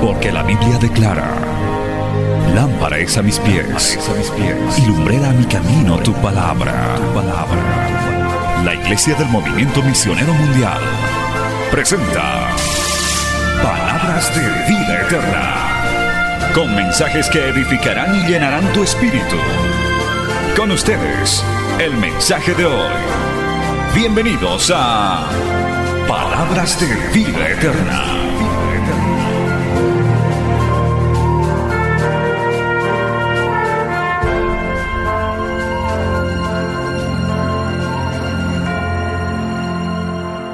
Porque la Biblia declara, lámpara es a mis pies, y lumbrera a mi camino tu palabra, tu palabra. La Iglesia del Movimiento Misionero Mundial presenta Palabras de Vida Eterna, con mensajes que edificarán y llenarán tu espíritu. Con ustedes, el mensaje de hoy. Bienvenidos a Palabras de Vida Eterna.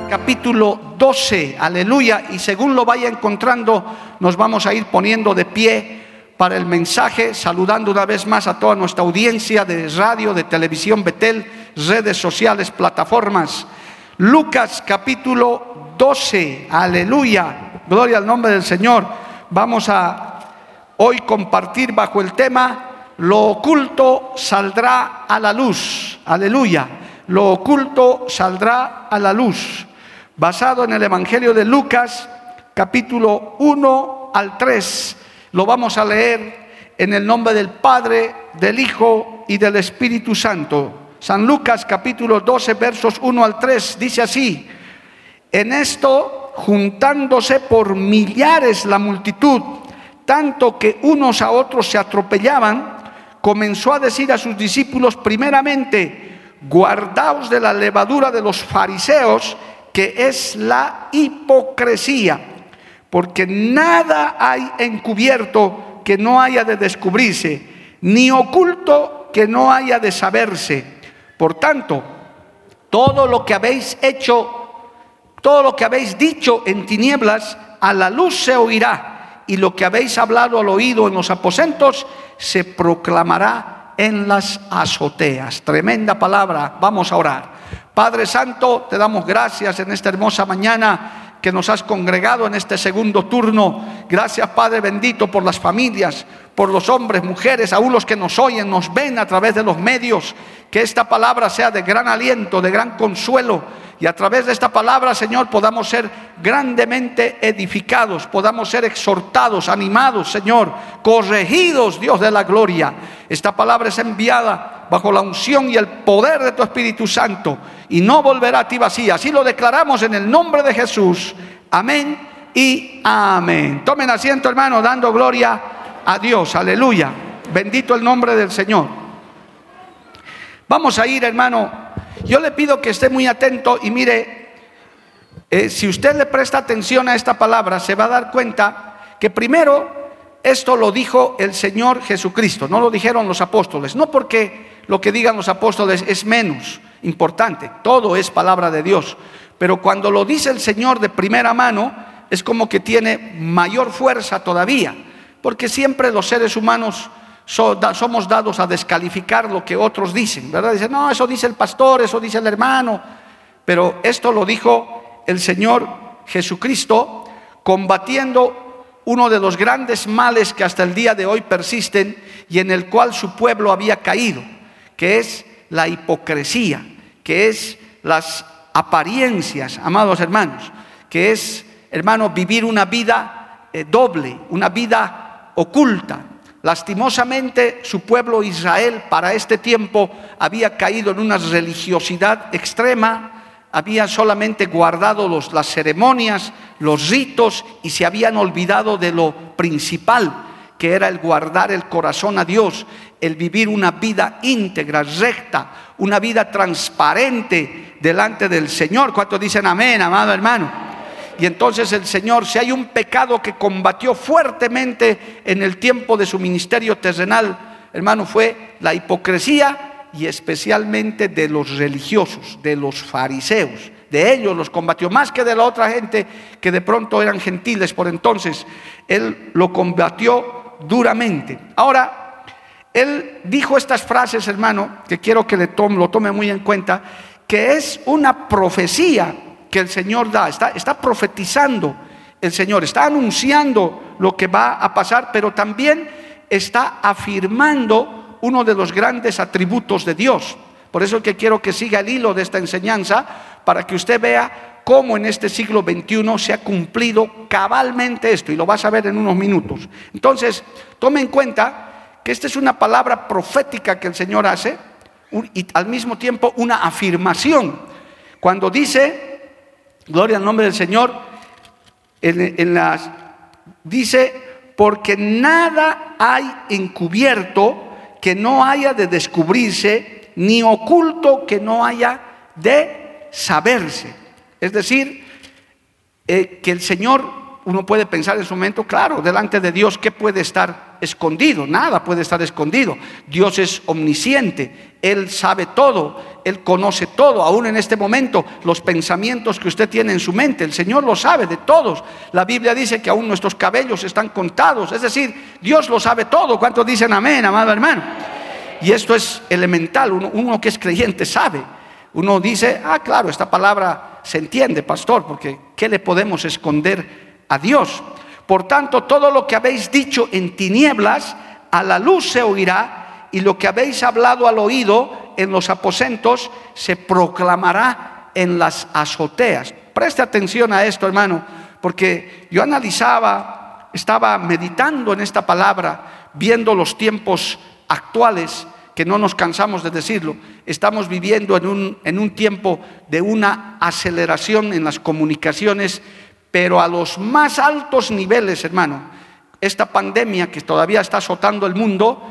capítulo 12, aleluya, y según lo vaya encontrando, nos vamos a ir poniendo de pie para el mensaje, saludando una vez más a toda nuestra audiencia de radio, de televisión Betel, redes sociales, plataformas. Lucas capítulo 12, aleluya, gloria al nombre del Señor. Vamos a hoy compartir bajo el tema, lo oculto saldrá a la luz, aleluya, lo oculto saldrá a la luz basado en el Evangelio de Lucas, capítulo 1 al 3. Lo vamos a leer en el nombre del Padre, del Hijo y del Espíritu Santo. San Lucas capítulo 12 versos 1 al 3 dice así, en esto juntándose por millares la multitud, tanto que unos a otros se atropellaban, comenzó a decir a sus discípulos primeramente, guardaos de la levadura de los fariseos, que es la hipocresía, porque nada hay encubierto que no haya de descubrirse, ni oculto que no haya de saberse. Por tanto, todo lo que habéis hecho, todo lo que habéis dicho en tinieblas, a la luz se oirá, y lo que habéis hablado al oído en los aposentos, se proclamará en las azoteas. Tremenda palabra, vamos a orar. Padre Santo, te damos gracias en esta hermosa mañana que nos has congregado en este segundo turno. Gracias Padre bendito por las familias, por los hombres, mujeres, aún los que nos oyen, nos ven a través de los medios. Que esta palabra sea de gran aliento, de gran consuelo. Y a través de esta palabra, Señor, podamos ser grandemente edificados, podamos ser exhortados, animados, Señor, corregidos, Dios de la gloria. Esta palabra es enviada bajo la unción y el poder de tu Espíritu Santo y no volverá a ti vacía. Así lo declaramos en el nombre de Jesús. Amén y amén. Tomen asiento, hermano, dando gloria a Dios. Aleluya. Bendito el nombre del Señor. Vamos a ir, hermano. Yo le pido que esté muy atento y mire, eh, si usted le presta atención a esta palabra, se va a dar cuenta que primero esto lo dijo el Señor Jesucristo, no lo dijeron los apóstoles, no porque lo que digan los apóstoles es menos importante, todo es palabra de Dios, pero cuando lo dice el Señor de primera mano, es como que tiene mayor fuerza todavía, porque siempre los seres humanos somos dados a descalificar lo que otros dicen, ¿verdad? Dicen, no, eso dice el pastor, eso dice el hermano, pero esto lo dijo el Señor Jesucristo combatiendo uno de los grandes males que hasta el día de hoy persisten y en el cual su pueblo había caído, que es la hipocresía, que es las apariencias, amados hermanos, que es, hermano, vivir una vida eh, doble, una vida oculta. Lastimosamente su pueblo Israel para este tiempo había caído en una religiosidad extrema, habían solamente guardado las ceremonias, los ritos y se habían olvidado de lo principal, que era el guardar el corazón a Dios, el vivir una vida íntegra, recta, una vida transparente delante del Señor. ¿Cuántos dicen amén, amado hermano? Y entonces el Señor, si hay un pecado que combatió fuertemente en el tiempo de su ministerio terrenal, hermano, fue la hipocresía y especialmente de los religiosos, de los fariseos. De ellos los combatió más que de la otra gente que de pronto eran gentiles por entonces. Él lo combatió duramente. Ahora, él dijo estas frases, hermano, que quiero que le lo tome muy en cuenta, que es una profecía que el Señor da. Está, está profetizando el Señor, está anunciando lo que va a pasar, pero también está afirmando uno de los grandes atributos de Dios. Por eso es que quiero que siga el hilo de esta enseñanza para que usted vea cómo en este siglo XXI se ha cumplido cabalmente esto y lo vas a ver en unos minutos. Entonces, tome en cuenta que esta es una palabra profética que el Señor hace y al mismo tiempo una afirmación. Cuando dice, gloria al nombre del Señor, en, las, dice, porque nada hay encubierto que no haya de descubrirse, ni oculto que no haya de saberse. Es decir, eh, que el Señor uno puede pensar en su momento, claro, delante de Dios, ¿qué puede estar escondido? Nada puede estar escondido. Dios es omnisciente, Él sabe todo, Él conoce todo, aún en este momento, los pensamientos que usted tiene en su mente, el Señor lo sabe de todos. La Biblia dice que aún nuestros cabellos están contados, es decir, Dios lo sabe todo. ¿Cuántos dicen amén, amado hermano? Y esto es elemental, uno, uno que es creyente sabe. Uno dice, ah, claro, esta palabra se entiende, pastor, porque ¿qué le podemos esconder? A Dios. Por tanto, todo lo que habéis dicho en tinieblas, a la luz se oirá, y lo que habéis hablado al oído en los aposentos, se proclamará en las azoteas. Preste atención a esto, hermano, porque yo analizaba, estaba meditando en esta palabra, viendo los tiempos actuales, que no nos cansamos de decirlo, estamos viviendo en un, en un tiempo de una aceleración en las comunicaciones pero a los más altos niveles, hermano, esta pandemia que todavía está azotando el mundo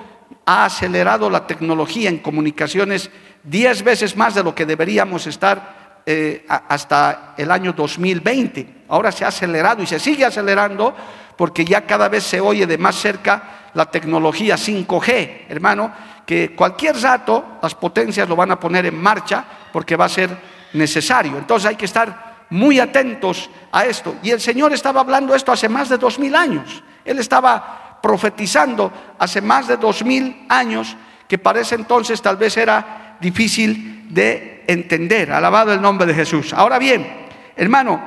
ha acelerado la tecnología en comunicaciones diez veces más de lo que deberíamos estar eh, hasta el año 2020. Ahora se ha acelerado y se sigue acelerando porque ya cada vez se oye de más cerca la tecnología 5G, hermano, que cualquier rato las potencias lo van a poner en marcha porque va a ser necesario. Entonces hay que estar muy atentos a esto. Y el Señor estaba hablando esto hace más de dos mil años. Él estaba profetizando hace más de dos mil años que para ese entonces tal vez era difícil de entender. Alabado el nombre de Jesús. Ahora bien, hermano,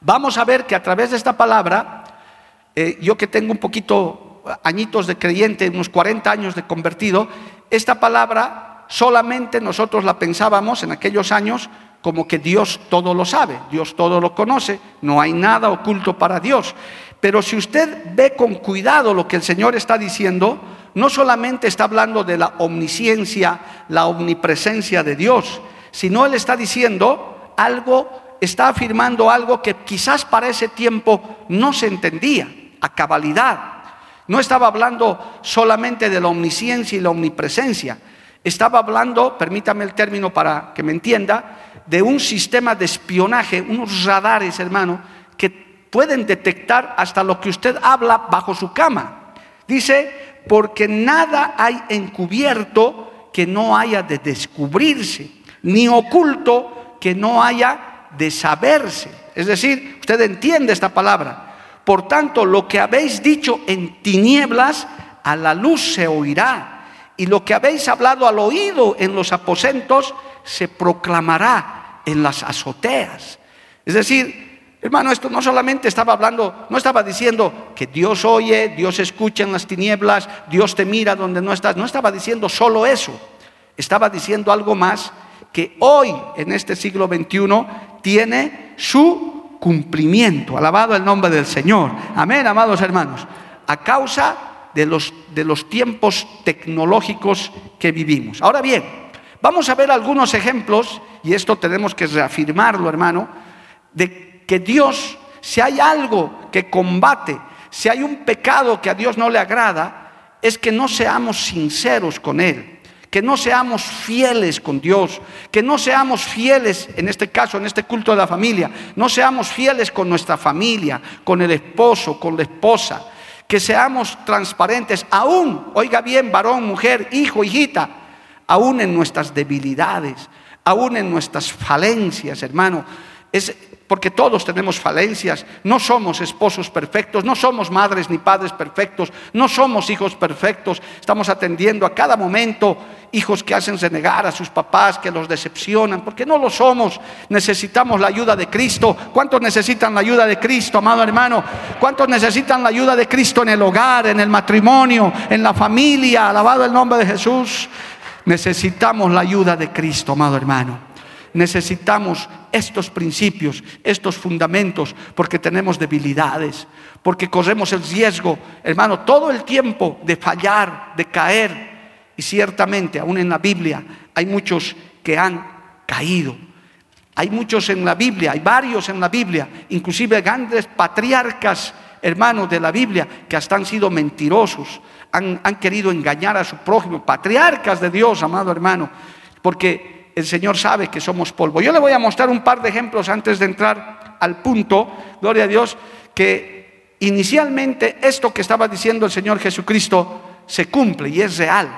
vamos a ver que a través de esta palabra, eh, yo que tengo un poquito añitos de creyente, unos 40 años de convertido, esta palabra solamente nosotros la pensábamos en aquellos años como que Dios todo lo sabe, Dios todo lo conoce, no hay nada oculto para Dios. Pero si usted ve con cuidado lo que el Señor está diciendo, no solamente está hablando de la omnisciencia, la omnipresencia de Dios, sino Él está diciendo algo, está afirmando algo que quizás para ese tiempo no se entendía a cabalidad. No estaba hablando solamente de la omnisciencia y la omnipresencia, estaba hablando, permítame el término para que me entienda, de un sistema de espionaje, unos radares, hermano, que pueden detectar hasta lo que usted habla bajo su cama. Dice, porque nada hay encubierto que no haya de descubrirse, ni oculto que no haya de saberse. Es decir, usted entiende esta palabra. Por tanto, lo que habéis dicho en tinieblas, a la luz se oirá. Y lo que habéis hablado al oído en los aposentos, se proclamará en las azoteas. Es decir, hermano, esto no solamente estaba hablando, no estaba diciendo que Dios oye, Dios escucha en las tinieblas, Dios te mira donde no estás, no estaba diciendo solo eso, estaba diciendo algo más que hoy, en este siglo XXI, tiene su cumplimiento. Alabado el nombre del Señor. Amén, amados hermanos. A causa de los, de los tiempos tecnológicos que vivimos. Ahora bien, vamos a ver algunos ejemplos y esto tenemos que reafirmarlo, hermano, de que Dios, si hay algo que combate, si hay un pecado que a Dios no le agrada, es que no seamos sinceros con Él, que no seamos fieles con Dios, que no seamos fieles, en este caso, en este culto de la familia, no seamos fieles con nuestra familia, con el esposo, con la esposa, que seamos transparentes, aún, oiga bien, varón, mujer, hijo, hijita, aún en nuestras debilidades, aún en nuestras falencias, hermano. Es porque todos tenemos falencias, no somos esposos perfectos, no somos madres ni padres perfectos, no somos hijos perfectos, estamos atendiendo a cada momento hijos que hacen renegar a sus papás, que los decepcionan, porque no lo somos, necesitamos la ayuda de Cristo. ¿Cuántos necesitan la ayuda de Cristo, amado hermano? ¿Cuántos necesitan la ayuda de Cristo en el hogar, en el matrimonio, en la familia? Alabado el nombre de Jesús. Necesitamos la ayuda de Cristo, amado hermano. Necesitamos estos principios, estos fundamentos, porque tenemos debilidades, porque corremos el riesgo, hermano, todo el tiempo de fallar, de caer. Y ciertamente, aún en la Biblia, hay muchos que han caído. Hay muchos en la Biblia, hay varios en la Biblia, inclusive grandes patriarcas, hermanos de la Biblia, que hasta han sido mentirosos, han, querido engañar a su prójimo, patriarcas de Dios, amado hermano, porque el Señor sabe que somos polvo. Yo le voy a mostrar un par de ejemplos antes de entrar al punto, gloria a Dios, que inicialmente esto que estaba diciendo el Señor Jesucristo se cumple y es real.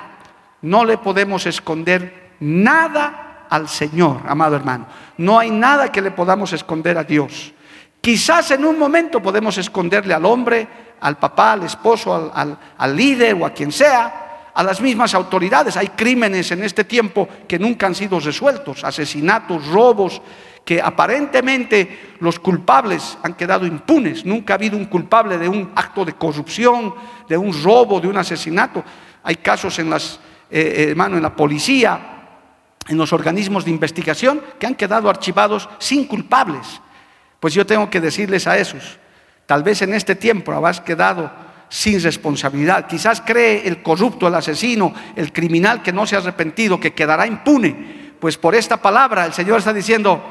No le podemos esconder nada al Señor, amado hermano. No hay nada que le podamos esconder a Dios. Quizás en un momento podemos esconderle al hombre, al papá, al esposo, al, líder o a quien sea, a las mismas autoridades. Hay crímenes en este tiempo que nunca han sido resueltos, asesinatos, robos, que aparentemente los culpables han quedado impunes. Nunca ha habido un culpable de un acto de corrupción, de un robo, de un asesinato. Hay casos en las, eh, eh en la policía, en los organismos de investigación que han quedado archivados sin culpables. Pues yo tengo que decirles a esos, tal vez en este tiempo habrás quedado sin responsabilidad. Quizás cree el corrupto, el asesino, el criminal que no se ha arrepentido, que quedará impune. Pues por esta palabra el Señor está diciendo,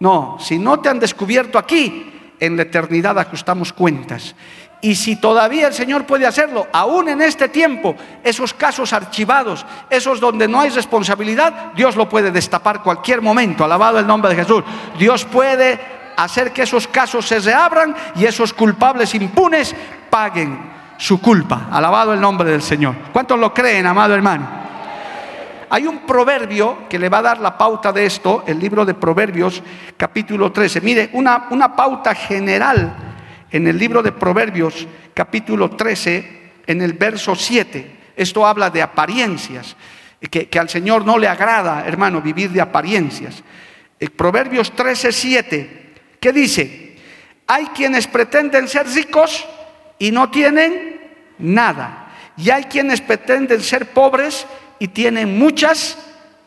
no, si no te han descubierto aquí, en la eternidad ajustamos cuentas. Y si todavía el Señor puede hacerlo, aún en este tiempo, esos casos archivados, esos donde no hay responsabilidad, Dios lo puede destapar cualquier momento. Alabado el nombre de Jesús. Dios puede hacer que esos casos se reabran y esos culpables impunes paguen su culpa. Alabado el nombre del Señor. ¿Cuántos lo creen, amado hermano? Hay un proverbio que le va a dar la pauta de esto, el libro de Proverbios, capítulo 13. Mire, una, una pauta general en el libro de Proverbios, capítulo 13, en el verso 7. Esto habla de apariencias, que, que al Señor no le agrada, hermano, vivir de apariencias. Proverbios 13, 7 ¿Qué dice? Hay quienes pretenden ser ricos y no tienen nada. Y hay quienes pretenden ser pobres y tienen muchas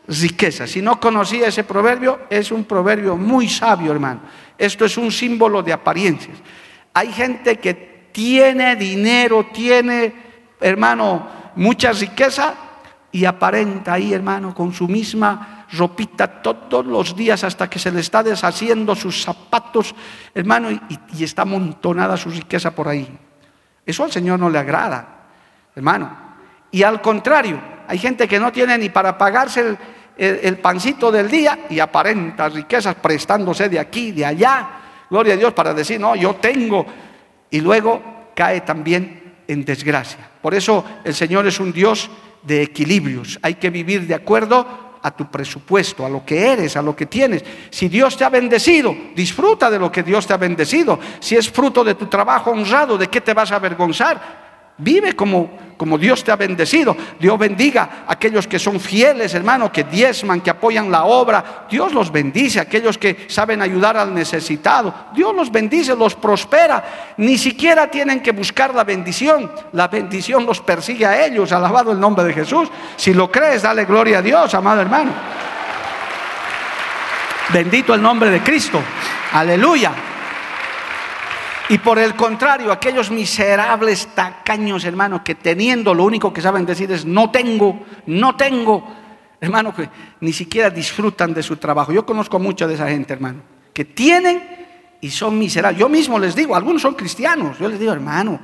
riquezas. Si no conocía ese proverbio, es un proverbio muy sabio, hermano. Esto es un símbolo de apariencias. Hay gente que tiene dinero, tiene, hermano, mucha riqueza y aparenta ahí, hermano, con su misma ropita todos los días hasta que se le está deshaciendo sus zapatos, hermano, y, está amontonada su riqueza por ahí. Eso al Señor no le agrada, hermano. Y al contrario, hay gente que no tiene ni para pagarse el, pancito del día y aparenta riquezas prestándose de aquí, de allá. Gloria a Dios para decir, no, yo tengo. Y luego cae también en desgracia. Por eso el Señor es un Dios de equilibrios. Hay que vivir de acuerdo a tu presupuesto, a lo que eres, a lo que tienes. Si Dios te ha bendecido, disfruta de lo que Dios te ha bendecido. Si es fruto de tu trabajo honrado, ¿de qué te vas a avergonzar? Vive como, como Dios te ha bendecido. Dios bendiga a aquellos que son fieles, hermano, que diezman, que apoyan la obra. Dios los bendice. Aquellos que saben ayudar al necesitado. Dios los bendice, los prospera. Ni siquiera tienen que buscar la bendición. La bendición los persigue a ellos. Alabado el nombre de Jesús. Si lo crees, dale gloria a Dios, amado hermano. Bendito el nombre de Cristo. Aleluya. Y por el contrario, aquellos miserables tacaños, hermano, que teniendo lo único que saben decir es no tengo, no tengo, hermano, que ni siquiera disfrutan de su trabajo. Yo conozco mucha de esa gente, hermano, que tienen y son miserables. Yo mismo les digo, algunos son cristianos, yo les digo, hermano,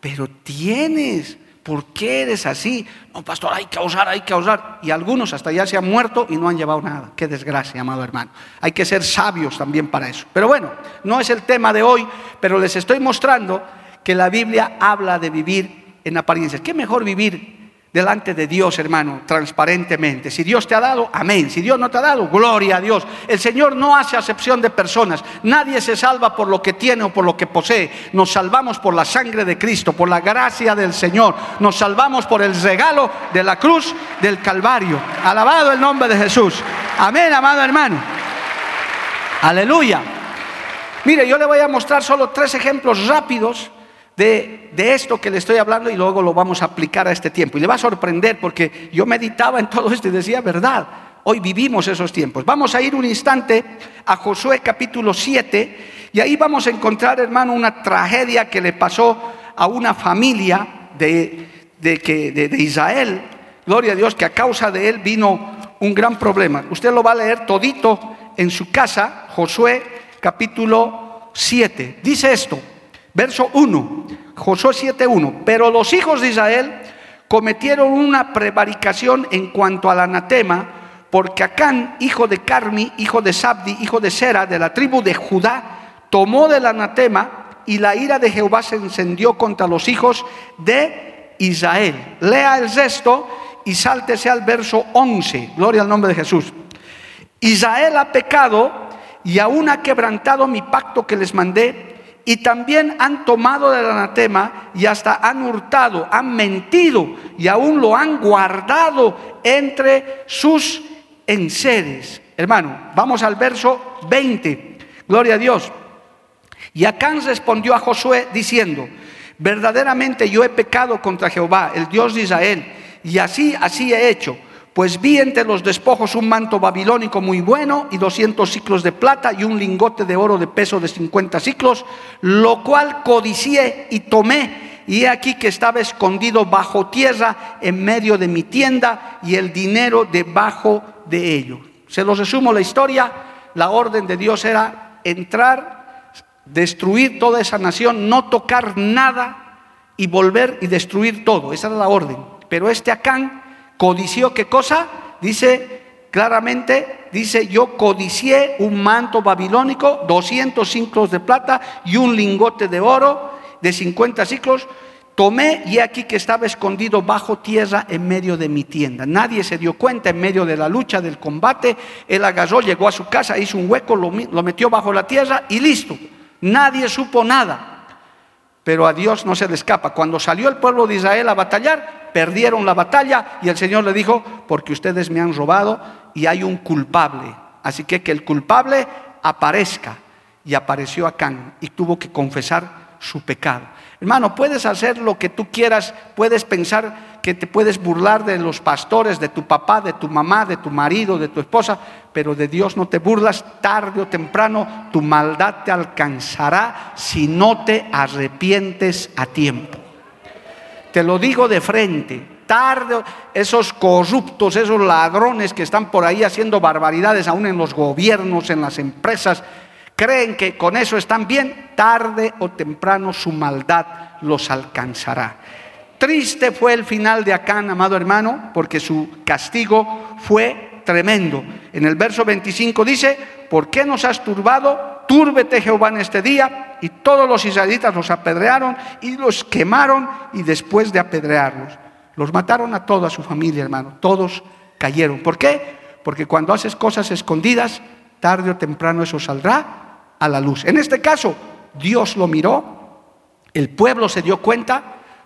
pero tienes, ¿por qué eres así? No, pastor, hay que usar, hay que usar. Y algunos hasta ya se han muerto y no han llevado nada. Qué desgracia, amado hermano. Hay que ser sabios también para eso. Pero bueno, no es el tema de hoy, pero les estoy mostrando que la Biblia habla de vivir en apariencias. ¿Qué mejor vivir delante de Dios, hermano, transparentemente. Si Dios te ha dado, amén. Si Dios no te ha dado, gloria a Dios. El Señor no hace acepción de personas. Nadie se salva por lo que tiene o por lo que posee. Nos salvamos por la sangre de Cristo, por la gracia del Señor. Nos salvamos por el regalo de la cruz del Calvario. Alabado el nombre de Jesús. Amén, amado hermano. Aleluya. Mire, yo le voy a mostrar solo tres ejemplos rápidos de, de, esto que le estoy hablando y luego lo vamos a aplicar a este tiempo. Y le va a sorprender porque yo meditaba en todo esto y decía, verdad, hoy vivimos esos tiempos. Vamos a ir un instante a Josué capítulo 7 y ahí vamos a encontrar, hermano, una tragedia que le pasó a una familia de, de, que, de, de Israel. Gloria a Dios, que a causa de él vino un gran problema. Usted lo va a leer todito en su casa, Josué capítulo 7. Dice esto, verso 1, Josué 7.1, pero los hijos de Israel cometieron una prevaricación en cuanto al anatema, porque Acán, hijo de Carmi, hijo de Sabdi, hijo de Sera, de la tribu de Judá, tomó del anatema y la ira de Jehová se encendió contra los hijos de Israel. Lea el resto y sáltese al verso 11. Gloria al nombre de Jesús. Israel ha pecado y aún ha quebrantado mi pacto que les mandé y también han tomado del anatema y hasta han hurtado, han mentido y aún lo han guardado entre sus enseres. Hermano, vamos al verso 20. Gloria a Dios. Y Acán respondió a Josué diciendo, verdaderamente yo he pecado contra Jehová, el Dios de Israel, y así, así he hecho. Pues vi entre los despojos un manto babilónico muy bueno y doscientos ciclos de plata y un lingote de oro de peso de cincuenta ciclos, lo cual codicié y tomé. Y he aquí que estaba escondido bajo tierra en medio de mi tienda y el dinero debajo de ello. Se los resumo la historia. La orden de Dios era entrar, destruir toda esa nación, no tocar nada y volver y destruir todo. Esa era la orden. Pero este Acán codició qué cosa? Dice claramente, dice, yo codicié un manto babilónico, 200 ciclos de plata y un lingote de oro de 50 ciclos. Tomé y aquí que estaba escondido bajo tierra en medio de mi tienda. Nadie se dio cuenta en medio de la lucha, del combate. Él agarró, llegó a su casa, hizo un hueco, lo, lo metió bajo la tierra y listo. Nadie supo nada. Pero a Dios no se le escapa. Cuando salió el pueblo de Israel a batallar, perdieron la batalla y el Señor le dijo, porque ustedes me han robado y hay un culpable. Así que que el culpable aparezca. Y apareció Acán y tuvo que confesar su pecado. Hermano, puedes hacer lo que tú quieras, puedes pensar que te puedes burlar de los pastores, de tu papá, de tu mamá, de tu marido, de tu esposa, pero de Dios no te burlas, tarde o temprano tu maldad te alcanzará si no te arrepientes a tiempo. Te lo digo de frente, tarde esos corruptos, esos ladrones que están por ahí haciendo barbaridades aún en los gobiernos, en las empresas, creen que con eso están bien, tarde o temprano su maldad los alcanzará. Triste fue el final de Acán, amado hermano, porque su castigo fue tremendo. En el verso 25 dice, ¿por qué nos has turbado? Túrbete Jehová en este día. Y todos los israelitas los apedrearon y los quemaron y después de apedrearlos, los mataron a toda su familia, hermano. Todos cayeron. ¿Por qué? Porque cuando haces cosas escondidas, tarde o temprano eso saldrá a la luz. En este caso, Dios lo miró, el pueblo se dio cuenta,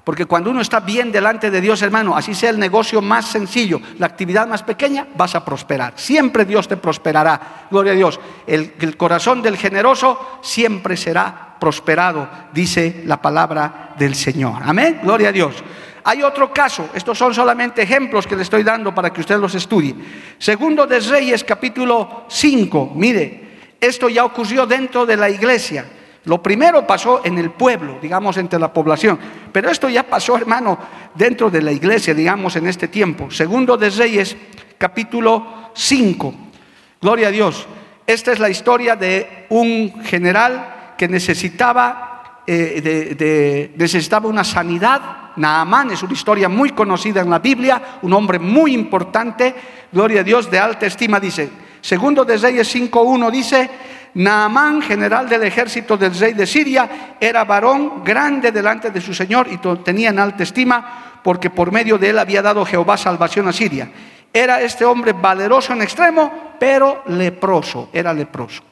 porque cuando uno está bien delante de Dios, hermano, así sea el negocio más sencillo, la actividad más pequeña, vas a prosperar. Siempre Dios te prosperará. Gloria a Dios. El, corazón del generoso siempre será prosperado, dice la palabra del Señor. Amén. Gloria a Dios. Hay otro caso, estos son solamente ejemplos que le estoy dando para que usted los estudie. Segundo de Reyes, capítulo 5, mire, esto ya ocurrió dentro de la iglesia. Lo primero pasó en el pueblo, digamos, entre la población. Pero esto ya pasó, hermano, dentro de la iglesia, digamos, en este tiempo. Segundo de Reyes, capítulo 5. Gloria a Dios. Esta es la historia de un general que necesitaba, eh, de, necesitaba una sanidad. Naamán es una historia muy conocida en la Biblia, un hombre muy importante, gloria a Dios, de alta estima, dice, Segundo de Reyes 5.1 dice, Naamán, general del ejército del rey de Siria, era varón grande delante de su Señor y tenía en alta estima porque por medio de él había dado Jehová salvación a Siria. Era este hombre valeroso en extremo, pero leproso, era leproso.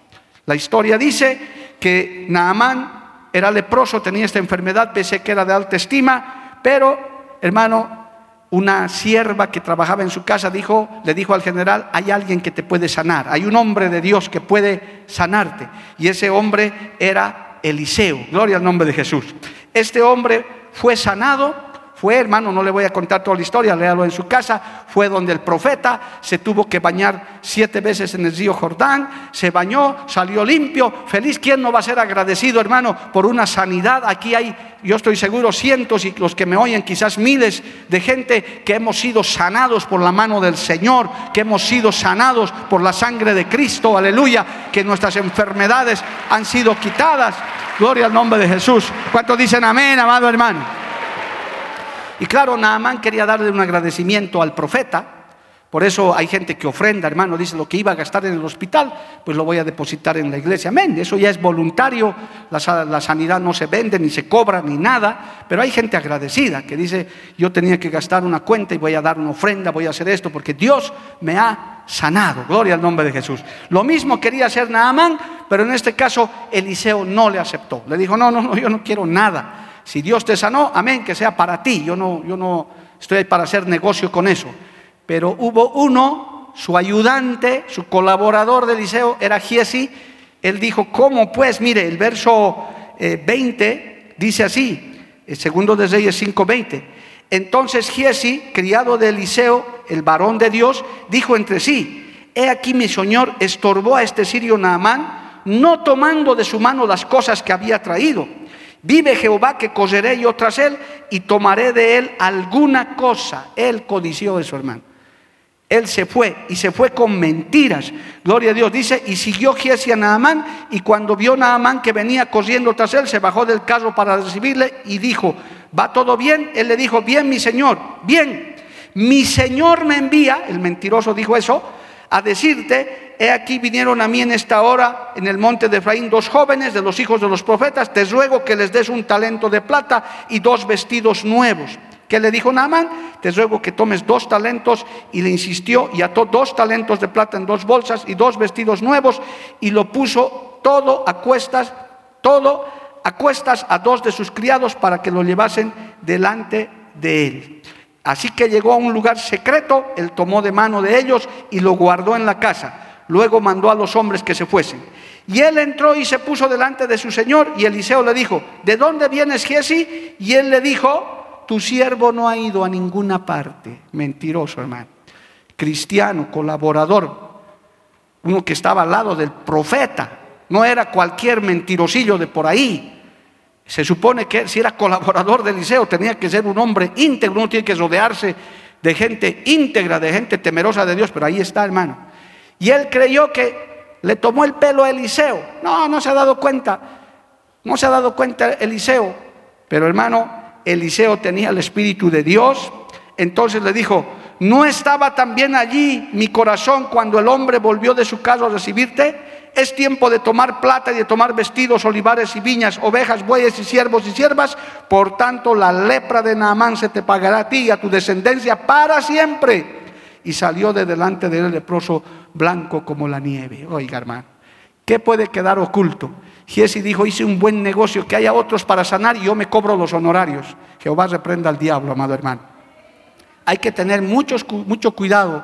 La historia dice que Naamán era leproso, tenía esta enfermedad, pese que era de alta estima, pero hermano, una sierva que trabajaba en su casa dijo, le dijo al general, hay alguien que te puede sanar, hay un hombre de Dios que puede sanarte. Y ese hombre era Eliseo, gloria al nombre de Jesús. Este hombre fue sanado fue, hermano, no le voy a contar toda la historia, léalo en su casa, fue donde el profeta se tuvo que bañar siete veces en el río Jordán, se bañó, salió limpio, feliz. ¿Quién no va a ser agradecido, hermano, por una sanidad? Aquí hay, yo estoy seguro, cientos y los que me oyen, quizás miles de gente que hemos sido sanados por la mano del Señor, que hemos sido sanados por la sangre de Cristo, aleluya, que nuestras enfermedades han sido quitadas. Gloria al nombre de Jesús. ¿Cuántos dicen amén, amado hermano? Y claro, Naamán quería darle un agradecimiento al profeta. Por eso hay gente que ofrenda, hermano, dice lo que iba a gastar en el hospital, pues lo voy a depositar en la iglesia. Amén. Eso ya es voluntario, la, sanidad no se vende, ni se cobra, ni nada. Pero hay gente agradecida que dice, yo tenía que gastar una cuenta y voy a dar una ofrenda, voy a hacer esto, porque Dios me ha sanado. Gloria al nombre de Jesús. Lo mismo quería hacer Naamán, pero en este caso Eliseo no le aceptó. Le dijo, no, no, no, yo no quiero nada. Si Dios te sanó, amén, que sea para ti. Yo no, yo no estoy para hacer negocio con eso. Pero hubo uno, su ayudante, su colaborador de Eliseo era Giesi. Él dijo, ¿cómo pues? Mire, el verso 20 eh, dice así, el segundo de Reyes 5:20. Entonces Giesi, criado de Eliseo, el varón de Dios, dijo entre sí, he aquí mi señor estorbó a este sirio Naamán, no tomando de su mano las cosas que había traído. Vive Jehová que correré yo tras él y tomaré de él alguna cosa. Él codició eso, hermano. Él se fue y se fue con mentiras. Gloria a Dios. Dice, y siguió Giesi a Naamán y cuando vio Naamán que venía corriendo tras él, se bajó del carro para recibirle y dijo, ¿va todo bien? Él le dijo, bien mi señor, bien. Mi señor me envía, el mentiroso dijo eso, a decirte, he aquí vinieron a mí en esta hora en el monte de Efraín dos jóvenes de los hijos de los profetas, te ruego que les des un talento de plata y dos vestidos nuevos. ¿Qué le dijo Naaman? Te ruego que tomes dos talentos y le insistió y ató dos talentos de plata en dos bolsas y dos vestidos nuevos y lo puso todo a cuestas, todo a cuestas a dos de sus criados para que lo llevasen delante de él. Así que llegó a un lugar secreto, él tomó de mano de ellos y lo guardó en la casa. Luego mandó a los hombres que se fuesen. Y él entró y se puso delante de su señor y Eliseo le dijo, ¿de dónde vienes, Giesi? Y él le dijo, tu siervo no ha ido a ninguna parte. Mentiroso, hermano. Cristiano, colaborador, uno que estaba al lado del profeta. No era cualquier mentirosillo de por ahí. Se supone que si era colaborador de Eliseo tenía que ser un hombre íntegro, uno tiene que rodearse de gente íntegra, de gente temerosa de Dios, pero ahí está, hermano. Y él creyó que le tomó el pelo a Eliseo. No, no se ha dado cuenta. No se ha dado cuenta Eliseo. Pero hermano, Eliseo tenía el Espíritu de Dios. Entonces le dijo, ¿no estaba también allí mi corazón cuando el hombre volvió de su casa a recibirte? Es tiempo de tomar plata y de tomar vestidos, olivares y viñas, ovejas, bueyes y siervos y siervas. Por tanto, la lepra de Naamán se te pagará a ti y a tu descendencia para siempre. Y salió de delante de él el leproso blanco como la nieve. Oiga, hermano, ¿qué puede quedar oculto? Giesi dijo, hice un buen negocio, que haya otros para sanar y yo me cobro los honorarios. Jehová reprenda al diablo, amado hermano. Hay que tener mucho cuidado.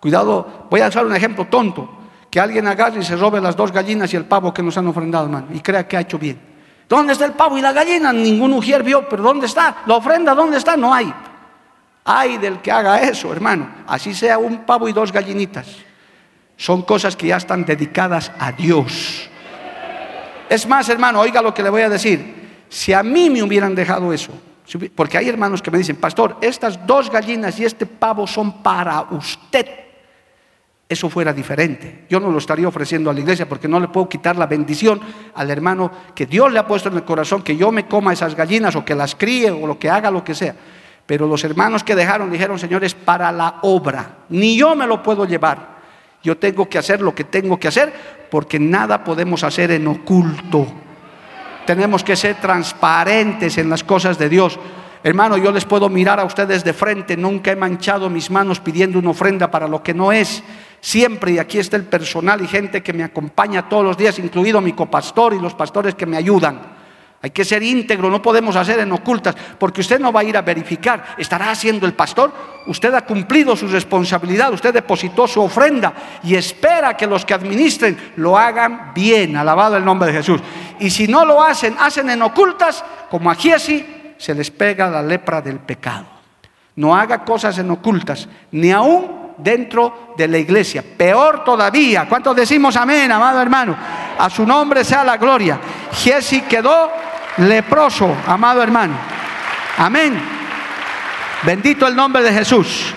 Cuidado, voy a usar un ejemplo tonto que alguien agarre y se robe las dos gallinas y el pavo que nos han ofrendado, hermano, y crea que ha hecho bien. ¿Dónde está el pavo y la gallina? Ningún ujier vio, pero ¿dónde está? La ofrenda, ¿dónde está? No hay. Hay del que haga eso, hermano. Así sea un pavo y dos gallinitas. Son cosas que ya están dedicadas a Dios. Es más, hermano, oiga lo que le voy a decir. Si a mí me hubieran dejado eso, porque hay hermanos que me dicen, pastor, estas dos gallinas y este pavo son para usted eso fuera diferente. Yo no lo estaría ofreciendo a la iglesia porque no le puedo quitar la bendición al hermano que Dios le ha puesto en el corazón, que yo me coma esas gallinas o que las críe o lo que haga, lo que sea. Pero los hermanos que dejaron dijeron, señores, para la obra. Ni yo me lo puedo llevar. Yo tengo que hacer lo que tengo que hacer porque nada podemos hacer en oculto. Tenemos que ser transparentes en las cosas de Dios. Hermano, yo les puedo mirar a ustedes de frente, nunca he manchado mis manos pidiendo una ofrenda para lo que no es. Siempre, y aquí está el personal y gente que me acompaña todos los días, incluido mi copastor y los pastores que me ayudan. Hay que ser íntegro, no podemos hacer en ocultas, porque usted no va a ir a verificar, estará haciendo el pastor. Usted ha cumplido su responsabilidad, usted depositó su ofrenda y espera que los que administren lo hagan bien, alabado el nombre de Jesús. Y si no lo hacen, hacen en ocultas, como a Giesi, se les pega la lepra del pecado. No haga cosas en ocultas, ni aún dentro de la iglesia. Peor todavía. ¿Cuántos decimos amén, amado hermano? A su nombre sea la gloria. Giesi quedó leproso, amado hermano. Amén. Bendito el nombre de Jesús.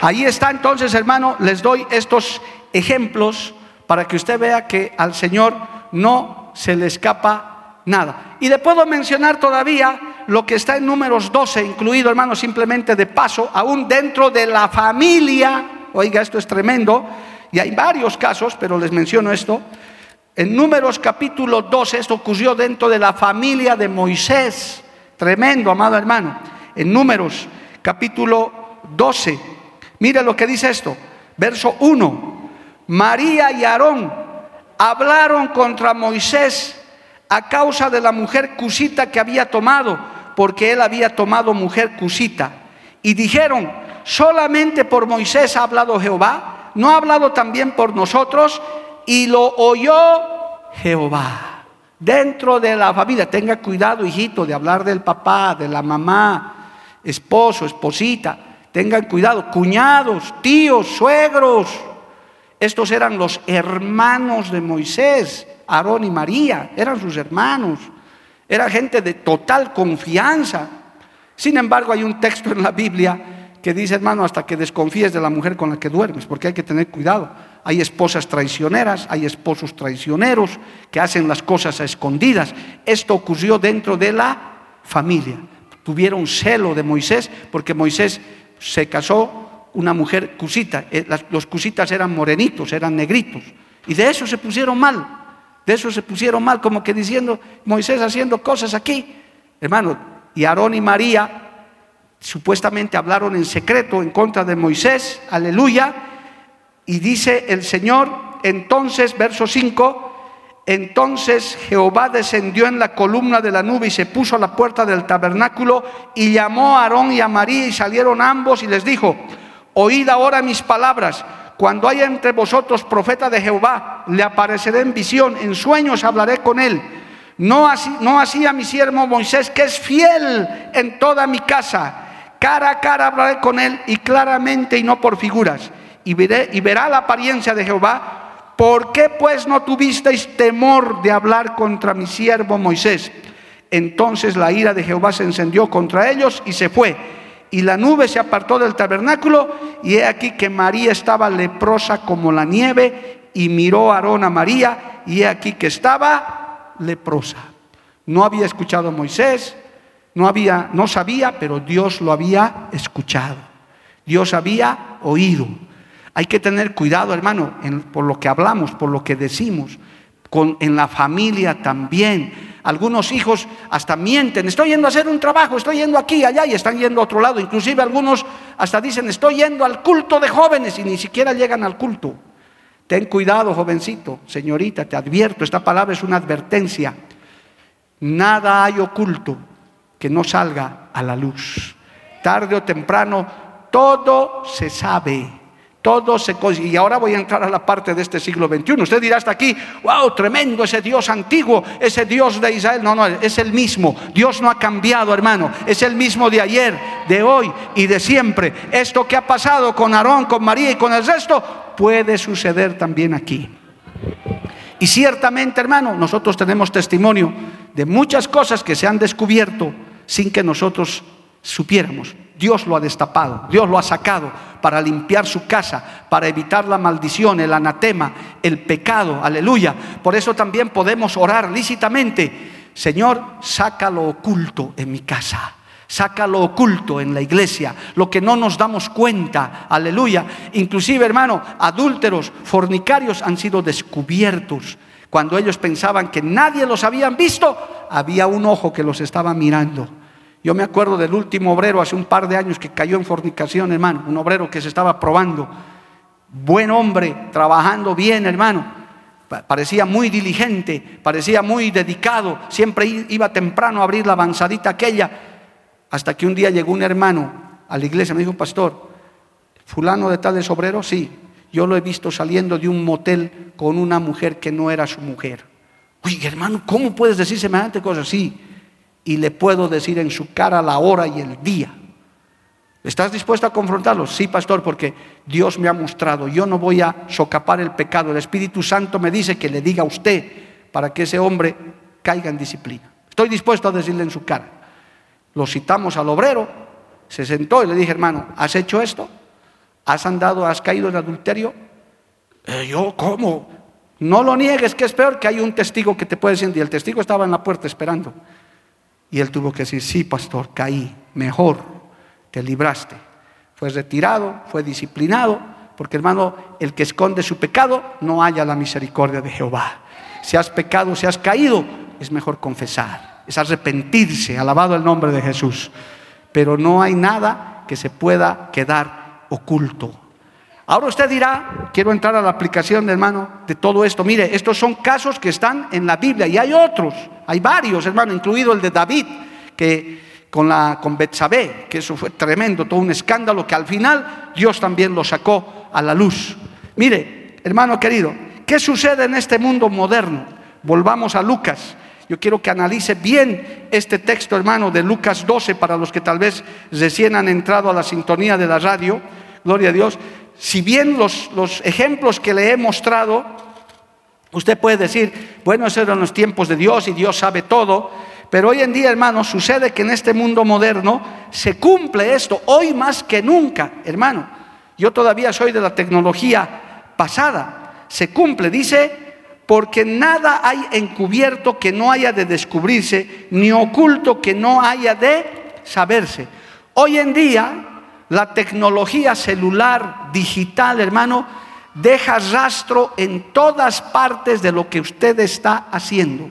Ahí está entonces, hermano, les doy estos ejemplos para que usted vea que al Señor no se le escapa nada. Y le puedo mencionar todavía lo que está en números 12, incluido, hermano, simplemente de paso, aún dentro de la familia. Oiga, esto es tremendo. Y hay varios casos, pero les menciono esto. En números capítulo 12, esto ocurrió dentro de la familia de Moisés. Tremendo, amado hermano. En números capítulo 12, mire lo que dice esto. Verso 1. María y Aarón hablaron contra Moisés a causa de la mujer cusita que había tomado, porque él había tomado mujer cusita. Y dijeron, solamente por Moisés ha hablado Jehová, no ha hablado también por nosotros, y lo oyó Jehová. Dentro de la familia, tenga cuidado, hijito, de hablar del papá, de la mamá, esposo, esposita, tengan cuidado, cuñados, tíos, suegros, estos eran los hermanos de Moisés, Aarón y María, eran sus hermanos. Era gente de total confianza. Sin embargo, hay un texto en la Biblia que dice, hermano, hasta que desconfíes de la mujer con la que duermes, porque hay que tener cuidado. Hay esposas traicioneras, hay esposos traicioneros que hacen las cosas a escondidas. Esto ocurrió dentro de la familia. Tuvieron celo de Moisés porque Moisés se casó una mujer cusita. Eh, los cusitas eran morenitos, eran negritos. Y de eso se pusieron mal. De eso se pusieron mal, como que diciendo, Moisés haciendo cosas aquí. Hermano, y Aarón y María supuestamente hablaron en secreto en contra de Moisés, aleluya. Y dice el Señor, entonces, verso 5, entonces Jehová descendió en la columna de la nube y se puso a la puerta del tabernáculo y llamó a Aarón y a María y salieron ambos y les dijo, Oíd ahora mis palabras. Cuando haya entre vosotros profeta de Jehová, le apareceré en visión, en sueños hablaré con él. No así, no así a mi siervo Moisés, que es fiel en toda mi casa. Cara a cara hablaré con él y claramente y no por figuras. Y, y verá la apariencia de Jehová. ¿Por qué pues no tuvisteis temor de hablar contra mi siervo Moisés? Entonces la ira de Jehová se encendió contra ellos y se fue y la nube se apartó del tabernáculo y he aquí que María estaba leprosa como la nieve y miró a Aarón a María y he aquí que estaba leprosa. No había escuchado a Moisés, no había no sabía, pero Dios lo había escuchado. Dios había oído. Hay que tener cuidado, hermano, por lo que hablamos, por lo que decimos, en la familia también algunos hijos hasta mienten, estoy yendo a hacer un trabajo, estoy yendo aquí, allá y están yendo a otro lado. Inclusive algunos hasta dicen, estoy yendo al culto de jóvenes y ni siquiera llegan al culto. Ten cuidado, jovencito, señorita, te advierto, esta palabra es una advertencia. Nada hay oculto que no salga a la luz. Tarde o temprano, todo se sabe. Todo se y ahora voy a entrar a la parte de este siglo XXI. Usted dirá hasta aquí, wow, tremendo ese Dios antiguo, ese Dios de Israel. No, no, es el mismo. Dios no ha cambiado, hermano. Es el mismo de ayer, de hoy y de siempre. Esto que ha pasado con Aarón, con María y con el resto, puede suceder también aquí. Y ciertamente, hermano, nosotros tenemos testimonio de muchas cosas que se han descubierto sin que nosotros supiéramos. Dios lo ha destapado, Dios lo ha sacado para limpiar su casa, para evitar la maldición, el anatema, el pecado, aleluya. Por eso también podemos orar lícitamente, Señor, saca lo oculto en mi casa. Saca lo oculto en la iglesia, lo que no nos damos cuenta, aleluya. Inclusive, hermano, adúlteros, fornicarios han sido descubiertos. Cuando ellos pensaban que nadie los habían visto, había un ojo que los estaba mirando. Yo me acuerdo del último obrero hace un par de años que cayó en fornicación, hermano. Un obrero que se estaba probando. Buen hombre, trabajando bien, hermano. Parecía muy diligente, parecía muy dedicado. Siempre iba temprano a abrir la avanzadita aquella. Hasta que un día llegó un hermano a la iglesia. Me dijo, pastor, fulano de tales obrero, sí. Yo lo he visto saliendo de un motel con una mujer que no era su mujer. Uy, hermano, ¿cómo puedes decir semejante cosa? Sí, y le puedo decir en su cara la hora y el día. ¿Estás dispuesto a confrontarlo? Sí, pastor, porque Dios me ha mostrado. Yo no voy a socapar el pecado. El Espíritu Santo me dice que le diga a usted para que ese hombre caiga en disciplina. Estoy dispuesto a decirle en su cara. Lo citamos al obrero, se sentó y le dije, hermano, ¿has hecho esto? ¿Has andado, has caído en adulterio? Eh, yo, ¿cómo? No lo niegues, que es peor que hay un testigo que te puede decir, y el testigo estaba en la puerta esperando. Y él tuvo que decir, sí, pastor, caí, mejor, te libraste. Fue retirado, fue disciplinado, porque hermano, el que esconde su pecado no haya la misericordia de Jehová. Si has pecado, si has caído, es mejor confesar, es arrepentirse, alabado el nombre de Jesús. Pero no hay nada que se pueda quedar oculto. Ahora usted dirá, quiero entrar a la aplicación, hermano, de todo esto. Mire, estos son casos que están en la Biblia y hay otros, hay varios, hermano, incluido el de David, que con la con Betsabé, que eso fue tremendo, todo un escándalo que al final Dios también lo sacó a la luz. Mire, hermano querido, ¿qué sucede en este mundo moderno? Volvamos a Lucas. Yo quiero que analice bien este texto, hermano, de Lucas 12, para los que tal vez recién han entrado a la sintonía de la radio. Gloria a Dios si bien los, ejemplos que le he mostrado, usted puede decir, bueno, esos eran los tiempos de Dios y Dios sabe todo, pero hoy en día, hermano, sucede que en este mundo moderno se cumple esto, hoy más que nunca, hermano. Yo todavía soy de la tecnología pasada, se cumple, dice, porque nada hay encubierto que no haya de descubrirse, ni oculto que no haya de saberse. Hoy en día la tecnología celular, digital, hermano, deja rastro en todas partes de lo que usted está haciendo.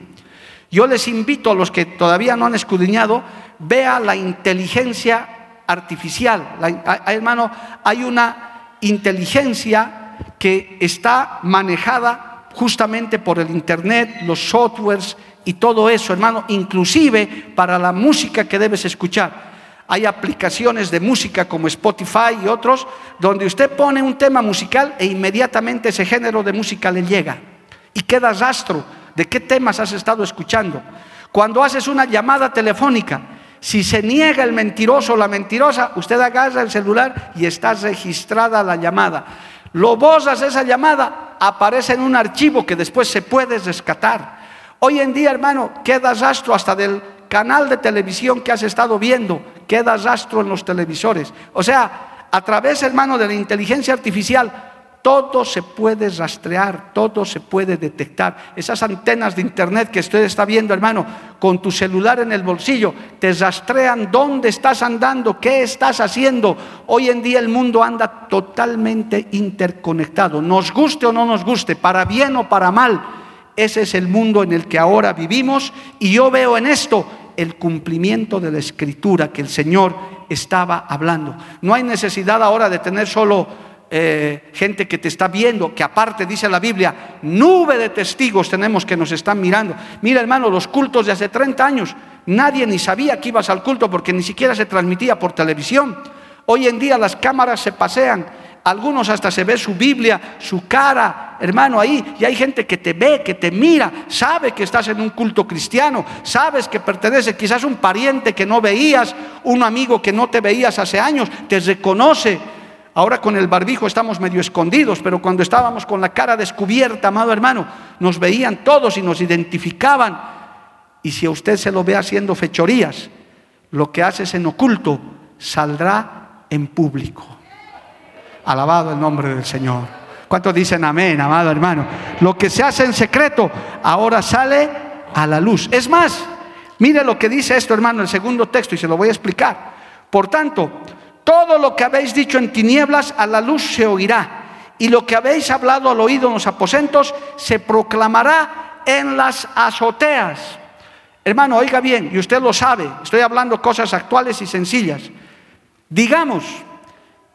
Yo les invito a los que todavía no han escudriñado, vea la inteligencia artificial. hermano, hay una inteligencia que está manejada justamente por el Internet, los softwares y todo eso, hermano, inclusive para la música que debes escuchar. Hay aplicaciones de música como Spotify y otros, donde usted pone un tema musical e inmediatamente ese género de música le llega. Y queda rastro de qué temas has estado escuchando. Cuando haces una llamada telefónica, si se niega el mentiroso o la mentirosa, usted agarra el celular y está registrada la llamada. Lo bosas esa llamada, aparece en un archivo que después se puede rescatar. Hoy en día, hermano, queda rastro hasta del canal de televisión que has estado viendo, queda rastro en los televisores. O sea, a través, hermano, de la inteligencia artificial, todo se puede rastrear, todo se puede detectar. Esas antenas de internet que usted está viendo, hermano, con tu celular en el bolsillo, te rastrean dónde estás andando, qué estás haciendo. Hoy en día el mundo anda totalmente interconectado, nos guste o no nos guste, para bien o para mal. Ese es el mundo en el que ahora vivimos y yo veo en esto el cumplimiento de la escritura que el Señor estaba hablando. No hay necesidad ahora de tener solo eh, gente que te está viendo, que aparte dice la Biblia, nube de testigos tenemos que nos están mirando. Mira hermano, los cultos de hace 30 años, nadie ni sabía que ibas al culto porque ni siquiera se transmitía por televisión. Hoy en día las cámaras se pasean algunos hasta se ve su Biblia, su cara, hermano, ahí. Y hay gente que te ve, que te mira, sabe que estás en un culto cristiano, sabes que pertenece quizás un pariente que no veías, un amigo que no te veías hace años, te reconoce. Ahora con el barbijo estamos medio escondidos, pero cuando estábamos con la cara descubierta, amado hermano, nos veían todos y nos identificaban. Y si a usted se lo ve haciendo fechorías, lo que haces en oculto saldrá en público. Alabado el nombre del Señor. ¿Cuántos dicen amén, amado hermano? Lo que se hace en secreto ahora sale a la luz. Es más, mire lo que dice esto, hermano, el segundo texto y se lo voy a explicar. Por tanto, todo lo que habéis dicho en tinieblas a la luz se oirá y lo que habéis hablado al oído en los aposentos se proclamará en las azoteas. Hermano, oiga bien, y usted lo sabe, estoy hablando cosas actuales y sencillas. Digamos,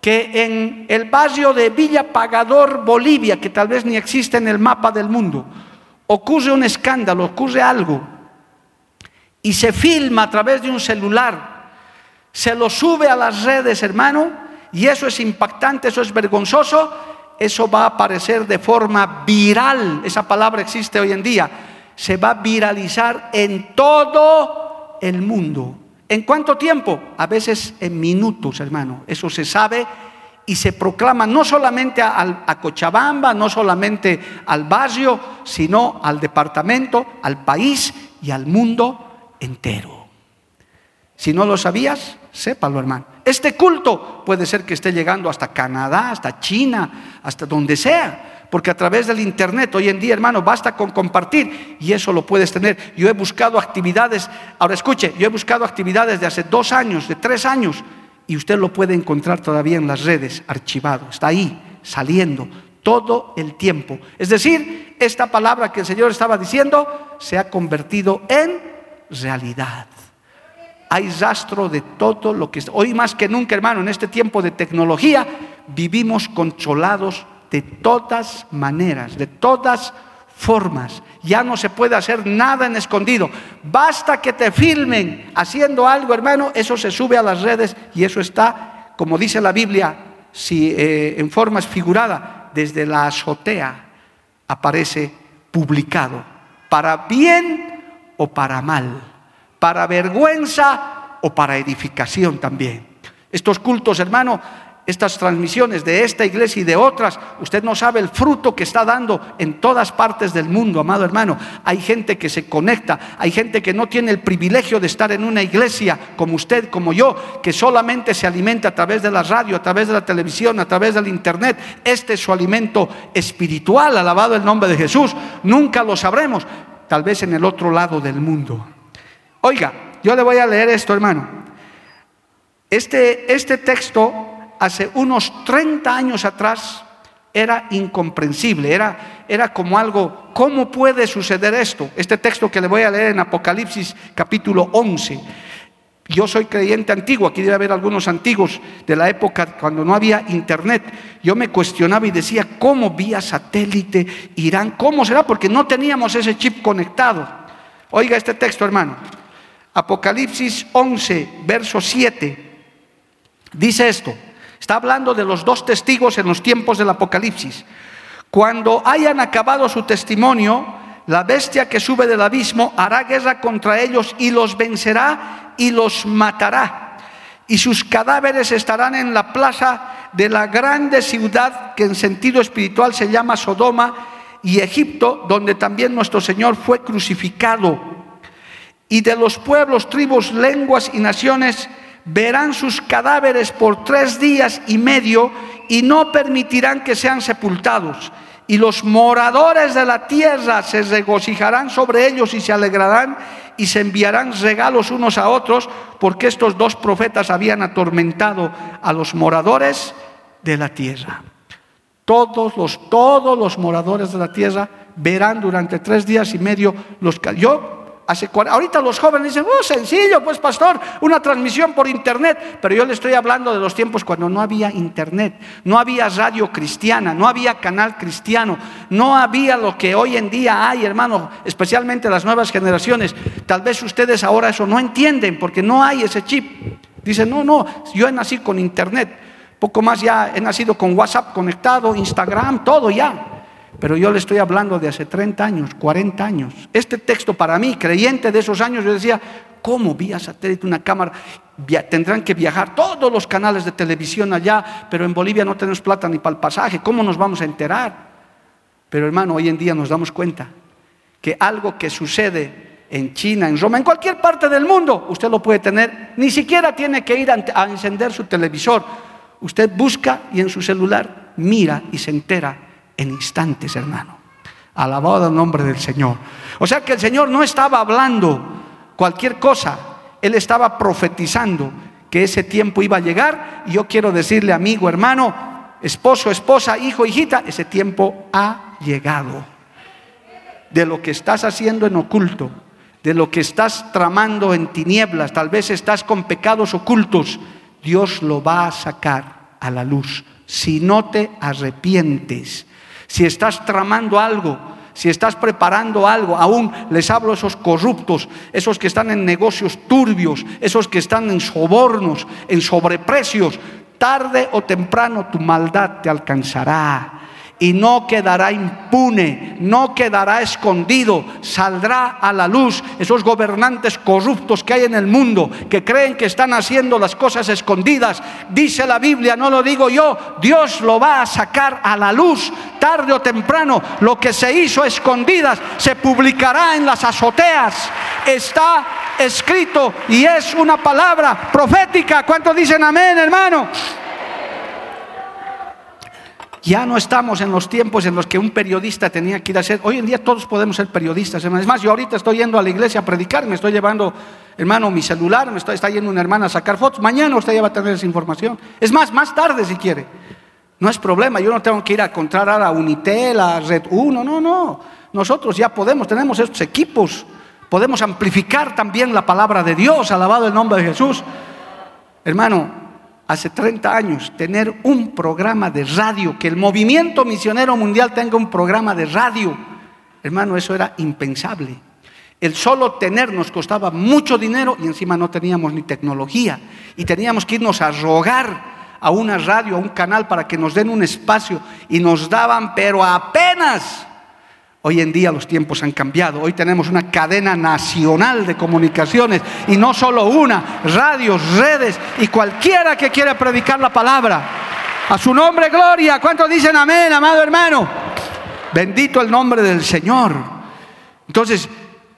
que en el barrio de Villa Pagador, Bolivia, que tal vez ni existe en el mapa del mundo, ocurre un escándalo, ocurre algo, y se filma a través de un celular, se lo sube a las redes, hermano, y eso es impactante, eso es vergonzoso, eso va a aparecer de forma viral, esa palabra existe hoy en día, se va a viralizar en todo el mundo. ¿En cuánto tiempo? A veces en minutos, hermano. Eso se sabe y se proclama no solamente a, Cochabamba, no solamente al barrio, sino al departamento, al país y al mundo entero. Si no lo sabías, sépalo, hermano. Este culto puede ser que esté llegando hasta Canadá, hasta China, hasta donde sea, porque a través del Internet hoy en día, hermano, basta con compartir y eso lo puedes tener. Yo he buscado actividades, ahora escuche, yo he buscado actividades de hace dos años, de tres años, y usted lo puede encontrar todavía en las redes, archivado, está ahí, saliendo todo el tiempo. Es decir, esta palabra que el Señor estaba diciendo se ha convertido en realidad. Hay rastro de todo lo que... Hoy más que nunca, hermano, en este tiempo de tecnología, vivimos controlados de todas maneras, de todas formas. Ya no se puede hacer nada en escondido. Basta que te filmen haciendo algo, hermano, eso se sube a las redes y eso está, como dice la Biblia, si eh, en forma figurada, desde la azotea aparece publicado, para bien o para mal, para vergüenza o para edificación también. Estos cultos, hermano, estas transmisiones de esta iglesia y de otras, usted no sabe el fruto que está dando en todas partes del mundo, amado hermano. Hay gente que se conecta, hay gente que no tiene el privilegio de estar en una iglesia como usted, como yo, que solamente se alimenta a través de la radio, a través de la televisión, a través del internet. Este es su alimento espiritual, alabado el nombre de Jesús. Nunca lo sabremos, tal vez en el otro lado del mundo. Oiga, yo le voy a leer esto, hermano. Este, este texto hace unos 30 años atrás era incomprensible, era, era como algo, ¿cómo puede suceder esto? Este texto que le voy a leer en Apocalipsis capítulo 11. Yo soy creyente antiguo, aquí debe haber algunos antiguos de la época cuando no había internet. Yo me cuestionaba y decía, ¿cómo vía satélite irán? ¿Cómo será? Porque no teníamos ese chip conectado. Oiga este texto, hermano. Apocalipsis 11, verso 7. Dice esto. Está hablando de los dos testigos en los tiempos del Apocalipsis. Cuando hayan acabado su testimonio, la bestia que sube del abismo hará guerra contra ellos y los vencerá y los matará. Y sus cadáveres estarán en la plaza de la grande ciudad que en sentido espiritual se llama Sodoma y Egipto, donde también nuestro Señor fue crucificado. Y de los pueblos, tribus, lenguas y naciones verán sus cadáveres por tres días y medio y no permitirán que sean sepultados. Y los moradores de la tierra se regocijarán sobre ellos y se alegrarán y se enviarán regalos unos a otros, porque estos dos profetas habían atormentado a los moradores de la tierra. Todos los, todos los moradores de la tierra verán durante tres días y medio los... Yo ahorita los jóvenes dicen, oh, sencillo, pues pastor, una transmisión por internet. Pero yo le estoy hablando de los tiempos cuando no había internet, no había radio cristiana, no había canal cristiano, no había lo que hoy en día hay, hermano, especialmente las nuevas generaciones. Tal vez ustedes ahora eso no entienden porque no hay ese chip. Dicen, no, no, yo nacido con internet, poco más ya he nacido con WhatsApp conectado, Instagram, todo ya. Pero yo le estoy hablando de hace 30 años, 40 años. Este texto para mí, creyente de esos años, yo decía, ¿cómo vía satélite una cámara? Tendrán que viajar todos los canales de televisión allá, pero en Bolivia no tenemos plata ni para el pasaje. ¿Cómo nos vamos a enterar? Pero hermano, hoy en día nos damos cuenta que algo que sucede en China, en Roma, en cualquier parte del mundo, usted lo puede tener. Ni siquiera tiene que ir a encender su televisor. Usted busca y en su celular mira y se entera en instantes, hermano. Alabado el nombre del Señor. O sea que el Señor no estaba hablando cualquier cosa, Él estaba profetizando que ese tiempo iba a llegar. Y yo quiero decirle, amigo, hermano, esposo, esposa, hijo, hijita, ese tiempo ha llegado. De lo que estás haciendo en oculto, de lo que estás tramando en tinieblas, tal vez estás con pecados ocultos, Dios lo va a sacar a la luz. Si no te arrepientes, si estás tramando algo, si estás preparando algo, aún les hablo a esos corruptos, esos que están en negocios turbios, esos que están en sobornos, en sobreprecios, tarde o temprano tu maldad te alcanzará y no quedará impune, no quedará escondido, saldrá a la luz esos gobernantes corruptos que hay en el mundo, que creen que están haciendo las cosas escondidas. Dice la Biblia, no lo digo yo, Dios lo va a sacar a la luz tarde o temprano. Lo que se hizo escondidas se publicará en las azoteas. Está escrito y es una palabra profética. ¿Cuántos dicen amén, hermano? Ya no estamos en los tiempos en los que un periodista tenía que ir a ser. Hoy en día todos podemos ser periodistas. Es más, yo ahorita estoy yendo a la iglesia a predicar, me estoy llevando, hermano, mi celular, me está yendo una hermana a sacar fotos. Mañana usted ya va a tener esa información. Es más, más tarde si quiere. No es problema, yo no tengo que ir a encontrar a Unitel, a Red 1, no, no. Nosotros ya podemos, tenemos estos equipos, podemos amplificar también la palabra de Dios, alabado el nombre de Jesús. Hermano, hace 30 años, tener un programa de radio, que el movimiento misionero mundial tenga un programa de radio. Hermano, eso era impensable. El solo tener nos costaba mucho dinero y encima no teníamos ni tecnología. Y teníamos que irnos a rogar a una radio, a un canal para que nos den un espacio. Y nos daban, pero apenas Hoy en día los tiempos han cambiado. Hoy tenemos una cadena nacional de comunicaciones y no solo una, radios, redes y cualquiera que quiera predicar la palabra. A su nombre, gloria. ¿Cuántos dicen amén, amado hermano? Bendito el nombre del Señor. Entonces,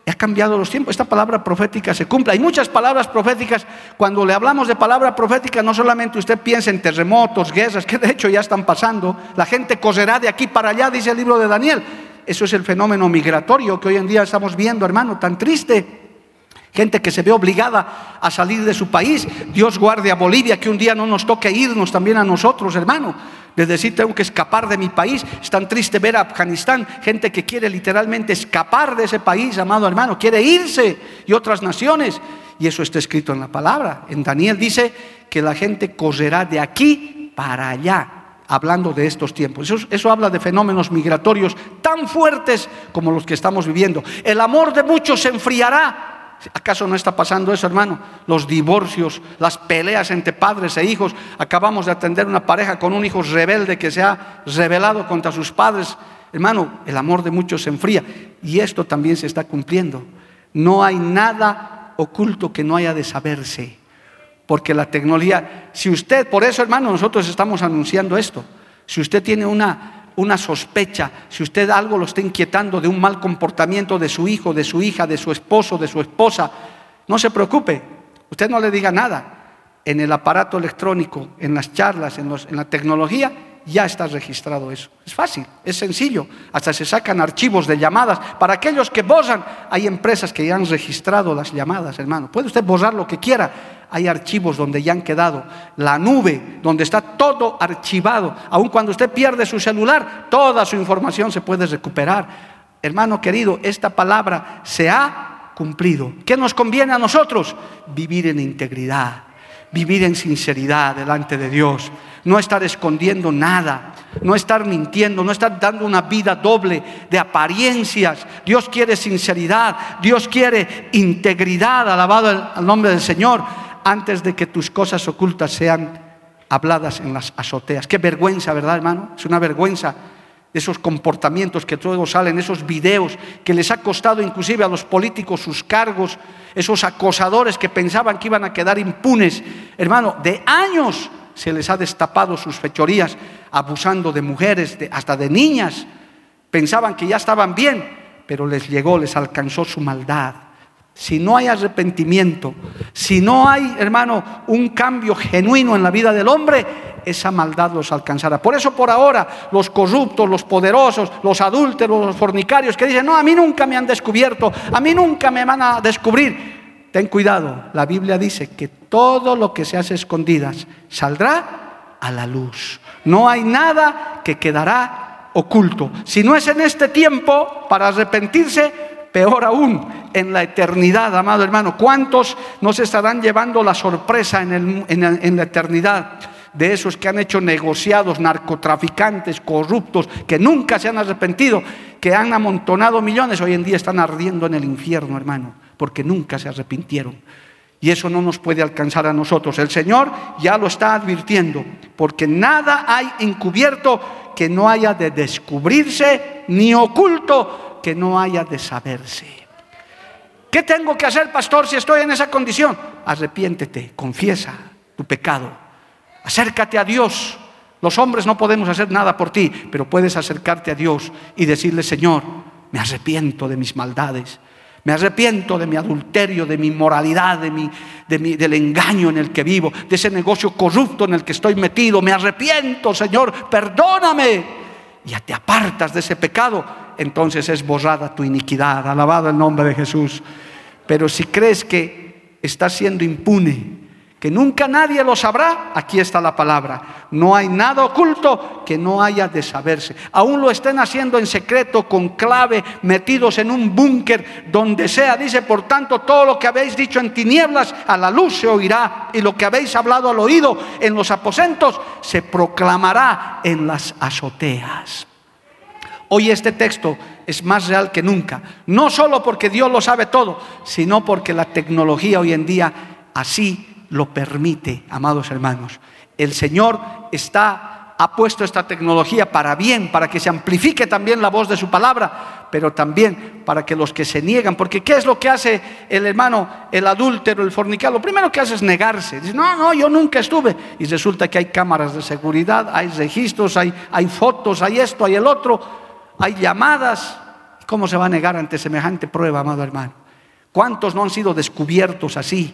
ha cambiado los tiempos. Esta palabra profética se cumple. Hay muchas palabras proféticas. Cuando le hablamos de palabra profética, no solamente usted piensa en terremotos, guerras, que de hecho ya están pasando. La gente correrá de aquí para allá, dice el libro de Daniel. Eso es el fenómeno migratorio que hoy en día estamos viendo, hermano, tan triste. Gente que se ve obligada a salir de su país. Dios guarde a Bolivia, que un día no nos toque irnos también a nosotros, hermano. De decir, tengo que escapar de mi país. Es tan triste ver a Afganistán, gente que quiere literalmente escapar de ese país, amado hermano. Quiere irse y otras naciones. Y eso está escrito en la palabra. En Daniel dice que la gente correrá de aquí para allá hablando de estos tiempos. Eso, habla de fenómenos migratorios tan fuertes como los que estamos viviendo. El amor de muchos se enfriará. ¿Acaso no está pasando eso, hermano? Los divorcios, las peleas entre padres e hijos. Acabamos de atender una pareja con un hijo rebelde que se ha rebelado contra sus padres. Hermano, el amor de muchos se enfría. Y esto también se está cumpliendo. No hay nada oculto que no haya de saberse porque la tecnología, si usted, por eso hermano, nosotros estamos anunciando esto, si usted tiene una, una sospecha, si usted algo lo está inquietando de un mal comportamiento de su hijo, de su hija, de su esposo, de su esposa, no se preocupe, usted no le diga nada. En el aparato electrónico, en las charlas, en, la tecnología, ya está registrado eso. Es fácil, es sencillo. Hasta se sacan archivos de llamadas. Para aquellos que borran, hay empresas que ya han registrado las llamadas, hermano. Puede usted borrar lo que quiera hay archivos donde ya han quedado, la nube donde está todo archivado. Aun cuando usted pierde su celular, toda su información se puede recuperar. Hermano querido, esta palabra se ha cumplido. ¿Qué nos conviene a nosotros? Vivir en integridad, vivir en sinceridad delante de Dios, no estar escondiendo nada, no estar mintiendo, no estar dando una vida doble de apariencias. Dios quiere sinceridad, Dios quiere integridad, alabado el nombre del Señor antes de que tus cosas ocultas sean habladas en las azoteas. Qué vergüenza, ¿verdad, hermano? Es una vergüenza de esos comportamientos que luego salen, esos videos que les ha costado inclusive a los políticos sus cargos, esos acosadores que pensaban que iban a quedar impunes. Hermano, de años se les ha destapado sus fechorías, abusando de mujeres, hasta de niñas. Pensaban que ya estaban bien, pero les llegó, les alcanzó su maldad si no hay arrepentimiento, si no hay, hermano, un cambio genuino en la vida del hombre, esa maldad los alcanzará. Por eso por ahora los corruptos, los poderosos, los adúlteros, los fornicarios que dicen, no, a mí nunca me han descubierto, a mí nunca me van a descubrir. Ten cuidado, la Biblia dice que todo lo que se hace escondidas saldrá a la luz. No hay nada que quedará oculto. Si no es en este tiempo para arrepentirse, peor aún, en la eternidad, amado hermano. ¿Cuántos nos estarán llevando la sorpresa en, en, la eternidad? de esos que han hecho negociados, narcotraficantes, corruptos, que nunca se han arrepentido, que han amontonado millones, hoy en día están ardiendo en el infierno, hermano, porque nunca se arrepintieron. Y eso no nos puede alcanzar a nosotros. El Señor ya lo está advirtiendo, porque nada hay encubierto que no haya de descubrirse, ni oculto que no haya de saberse. ¿Qué tengo que hacer, pastor, si estoy en esa condición? Arrepiéntete, confiesa tu pecado, acércate a Dios. Los hombres no podemos hacer nada por ti, pero puedes acercarte a Dios y decirle, Señor, me arrepiento de mis maldades me arrepiento de mi adulterio, de mi inmoralidad, de mi, de mi, del engaño en el que vivo, de ese negocio corrupto en el que estoy metido. Me arrepiento, Señor, perdóname. Ya te apartas de ese pecado, entonces es borrada tu iniquidad. Alabado el nombre de Jesús. Pero si crees que estás siendo impune, que nunca nadie lo sabrá, aquí está la palabra. No hay nada oculto que no haya de saberse. Aún lo estén haciendo en secreto, con clave, metidos en un búnker, donde sea. Dice, por tanto, todo lo que habéis dicho en tinieblas, a la luz se oirá. Y lo que habéis hablado al oído en los aposentos, se proclamará en las azoteas. Hoy este texto es más real que nunca. No solo porque Dios lo sabe todo, sino porque la tecnología hoy en día así lo permite, amados hermanos. El Señor está, ha puesto esta tecnología para bien, para que se amplifique también la voz de su palabra, pero también para que los que se niegan, porque ¿qué es lo que hace el hermano, el adúltero, el fornicado? Lo primero que hace es negarse. Dice, no, no, yo nunca estuve. Y resulta que hay cámaras de seguridad, hay registros, hay, hay fotos, hay esto, hay el otro, hay llamadas. ¿Cómo se va a negar ante semejante prueba, amado hermano? ¿Cuántos no han sido descubiertos así?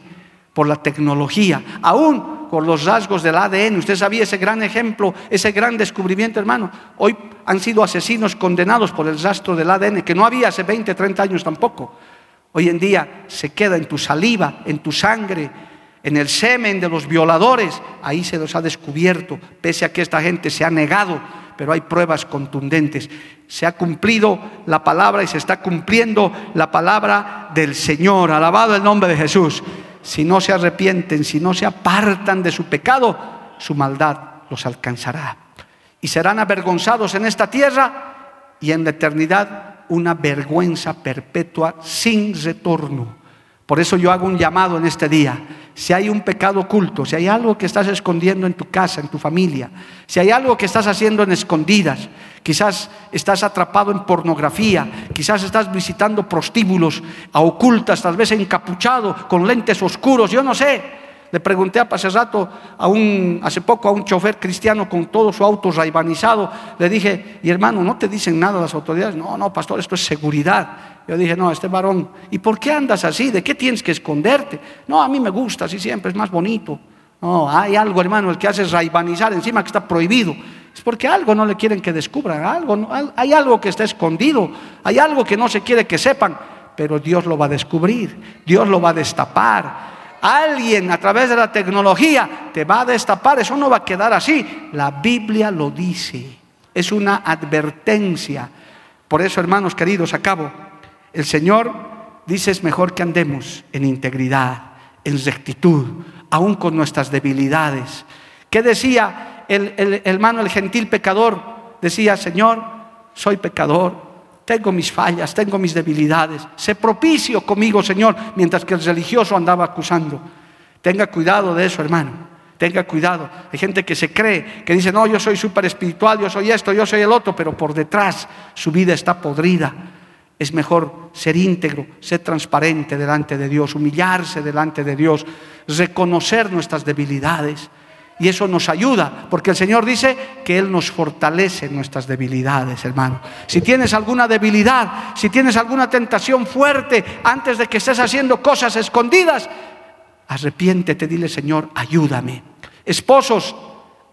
por la tecnología, aún por los rasgos del ADN. Usted sabía ese gran ejemplo, ese gran descubrimiento, hermano. Hoy han sido asesinos condenados por el rastro del ADN, que no había hace 20, 30 años tampoco. Hoy en día se queda en tu saliva, en tu sangre, en el semen de los violadores. Ahí se los ha descubierto, pese a que esta gente se ha negado, pero hay pruebas contundentes. Se ha cumplido la palabra y se está cumpliendo la palabra del Señor. Alabado el nombre de Jesús si no se arrepienten, si no se apartan de su pecado, su maldad los alcanzará. Y serán avergonzados en esta tierra y en la eternidad una vergüenza perpetua sin retorno. Por eso yo hago un llamado en este día. Si hay un pecado oculto, si hay algo que estás escondiendo en tu casa, en tu familia, si hay algo que estás haciendo en escondidas, quizás estás atrapado en pornografía, quizás estás visitando prostíbulos a ocultas, tal vez encapuchado con lentes oscuros, yo no sé. Le pregunté hace rato, a un, hace poco, a un chofer cristiano con todo su auto raibanizado. Le dije, y hermano, ¿no te dicen nada las autoridades? No, no, pastor, esto es seguridad. Yo dije, no, este varón, ¿y por qué andas así? ¿De qué tienes que esconderte? No, a mí me gusta, así siempre, es más bonito. No, hay algo, hermano, el que hace raibanizar encima que está prohibido. Es porque algo no le quieren que descubran, algo, hay algo que está escondido, hay algo que no se quiere que sepan, pero Dios lo va a descubrir, Dios lo va a destapar alguien a través de la tecnología te va a destapar, eso no va a quedar así. La Biblia lo dice, es una advertencia. Por eso, hermanos queridos, acabo. El Señor dice es mejor que andemos en integridad, en rectitud, aún con nuestras debilidades. ¿Qué decía el, el hermano, el gentil pecador? Decía, Señor, soy pecador, tengo mis fallas, tengo mis debilidades. Sé propicio conmigo, Señor, mientras que el religioso andaba acusando. Tenga cuidado de eso, hermano. Tenga cuidado. Hay gente que se cree, que dice, no, yo soy súper espiritual, yo soy esto, yo soy el otro, pero por detrás su vida está podrida. Es mejor ser íntegro, ser transparente delante de Dios, humillarse delante de Dios, reconocer nuestras debilidades y eso nos ayuda, porque el Señor dice que Él nos fortalece nuestras debilidades, hermano. Si tienes alguna debilidad, si tienes alguna tentación fuerte antes de que estés haciendo cosas escondidas, arrepiéntete, dile Señor, ayúdame. Esposos,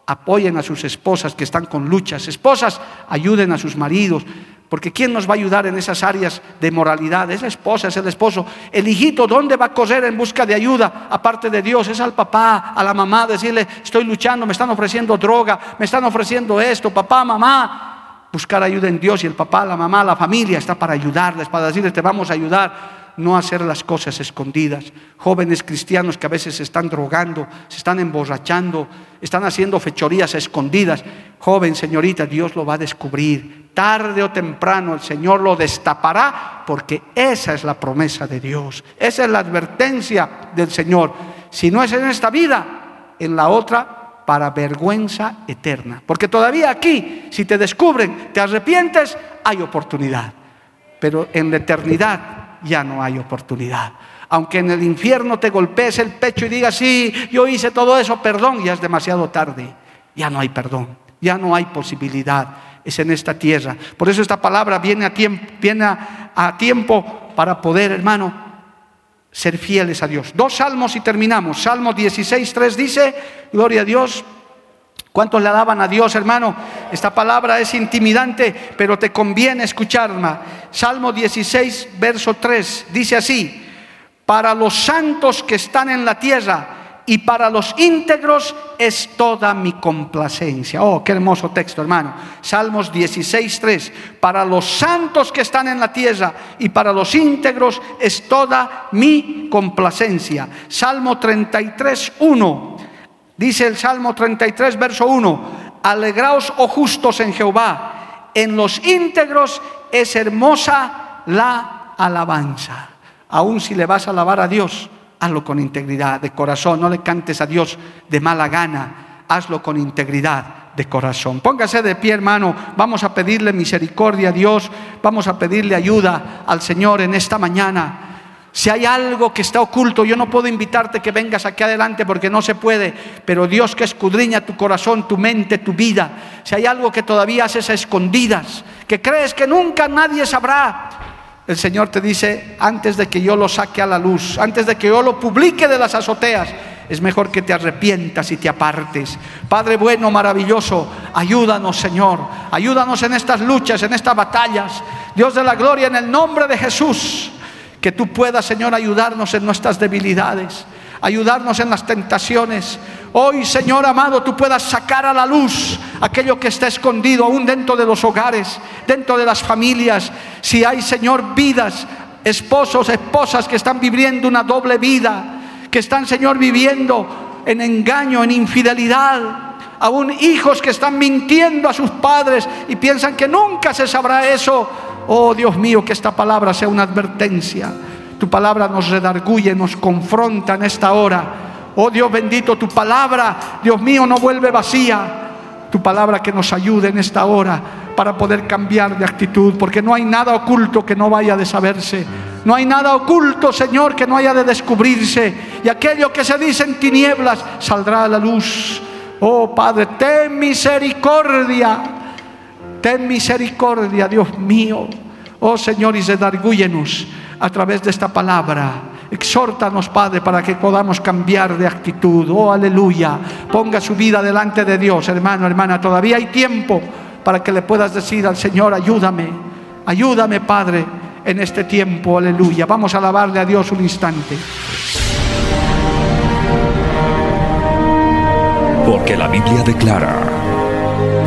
apoyen a sus esposas que están con luchas. Esposas, ayuden a sus maridos. Porque ¿quién nos va a ayudar en esas áreas de moralidad? Es la esposa, es el esposo. El hijito, ¿dónde va a correr en busca de ayuda? Aparte de Dios, es al papá, a la mamá, decirle, estoy luchando, me están ofreciendo droga, me están ofreciendo esto, papá, mamá. Buscar ayuda en Dios y el papá, la mamá, la familia está para ayudarles, para decirles, te vamos a ayudar. No hacer las cosas escondidas. Jóvenes cristianos que a veces se están drogando, se están emborrachando, están haciendo fechorías escondidas. Joven, señorita, Dios lo va a descubrir. Tarde o temprano el Señor lo destapará porque esa es la promesa de Dios. Esa es la advertencia del Señor. Si no es en esta vida, en la otra para vergüenza eterna. Porque todavía aquí, si te descubren, te arrepientes, hay oportunidad. Pero en la eternidad ya no hay oportunidad. Aunque en el infierno te golpees el pecho y digas, sí, yo hice todo eso, perdón, ya es demasiado tarde. Ya no hay perdón, ya no hay posibilidad. Es en esta tierra. Por eso esta palabra viene a tiempo, viene a, tiempo para poder, hermano, ser fieles a Dios. Dos salmos y terminamos. Salmo 16, 3 dice, gloria a Dios, ¿Cuántos le daban a Dios, hermano? Esta palabra es intimidante, pero te conviene escucharla. Salmo 16, verso 3, dice así, para los santos que están en la tierra y para los íntegros es toda mi complacencia. Oh, qué hermoso texto, hermano. Salmos 16, 3, para los santos que están en la tierra y para los íntegros es toda mi complacencia. Salmo 33, 1. Dice el Salmo 33, verso 1, alegraos, oh justos en Jehová, en los íntegros es hermosa la alabanza. Aún si le vas a alabar a Dios, hazlo con integridad de corazón, no le cantes a Dios de mala gana, hazlo con integridad de corazón. Póngase de pie, hermano. Vamos a pedirle misericordia a Dios. Vamos a pedirle ayuda al Señor en esta mañana. Si hay algo que está oculto, yo no puedo invitarte que vengas aquí adelante porque no se puede, pero Dios que escudriña tu corazón, tu mente, tu vida, si hay algo que todavía haces a escondidas, que crees que nunca nadie sabrá, el Señor te dice, antes de que yo lo saque a la luz, antes de que yo lo publique de las azoteas, es mejor que te arrepientas y te apartes. Padre bueno, maravilloso, ayúdanos Señor, ayúdanos en estas luchas, en estas batallas. Dios de la gloria, en el nombre de Jesús. Que tú puedas, Señor, ayudarnos en nuestras debilidades, ayudarnos en las tentaciones. Hoy, Señor amado, tú puedas sacar a la luz aquello que está escondido aún dentro de los hogares, dentro de las familias. Si hay, Señor, vidas, esposos, esposas que están viviendo una doble vida, que están, Señor, viviendo en engaño, en infidelidad, aún hijos que están mintiendo a sus padres y piensan que nunca se sabrá eso. Oh Dios mío, que esta palabra sea una advertencia. Tu palabra nos redarguye, nos confronta en esta hora. Oh Dios bendito, tu palabra, Dios mío, no vuelve vacía. Tu palabra que nos ayude en esta hora para poder cambiar de actitud, porque no hay nada oculto que no vaya de saberse. No hay nada oculto, Señor, que no haya de descubrirse. Y aquello que se dice en tinieblas saldrá a la luz. Oh Padre, ten misericordia Ten misericordia, Dios mío. Oh Señor, y redargúyenos a través de esta palabra. Exhórtanos, Padre, para que podamos cambiar de actitud. Oh, aleluya. Ponga su vida delante de Dios, hermano, hermana. Todavía hay tiempo para que le puedas decir al Señor, ayúdame. Ayúdame, Padre, en este tiempo. Aleluya. Vamos a alabarle a Dios un instante. Porque la Biblia declara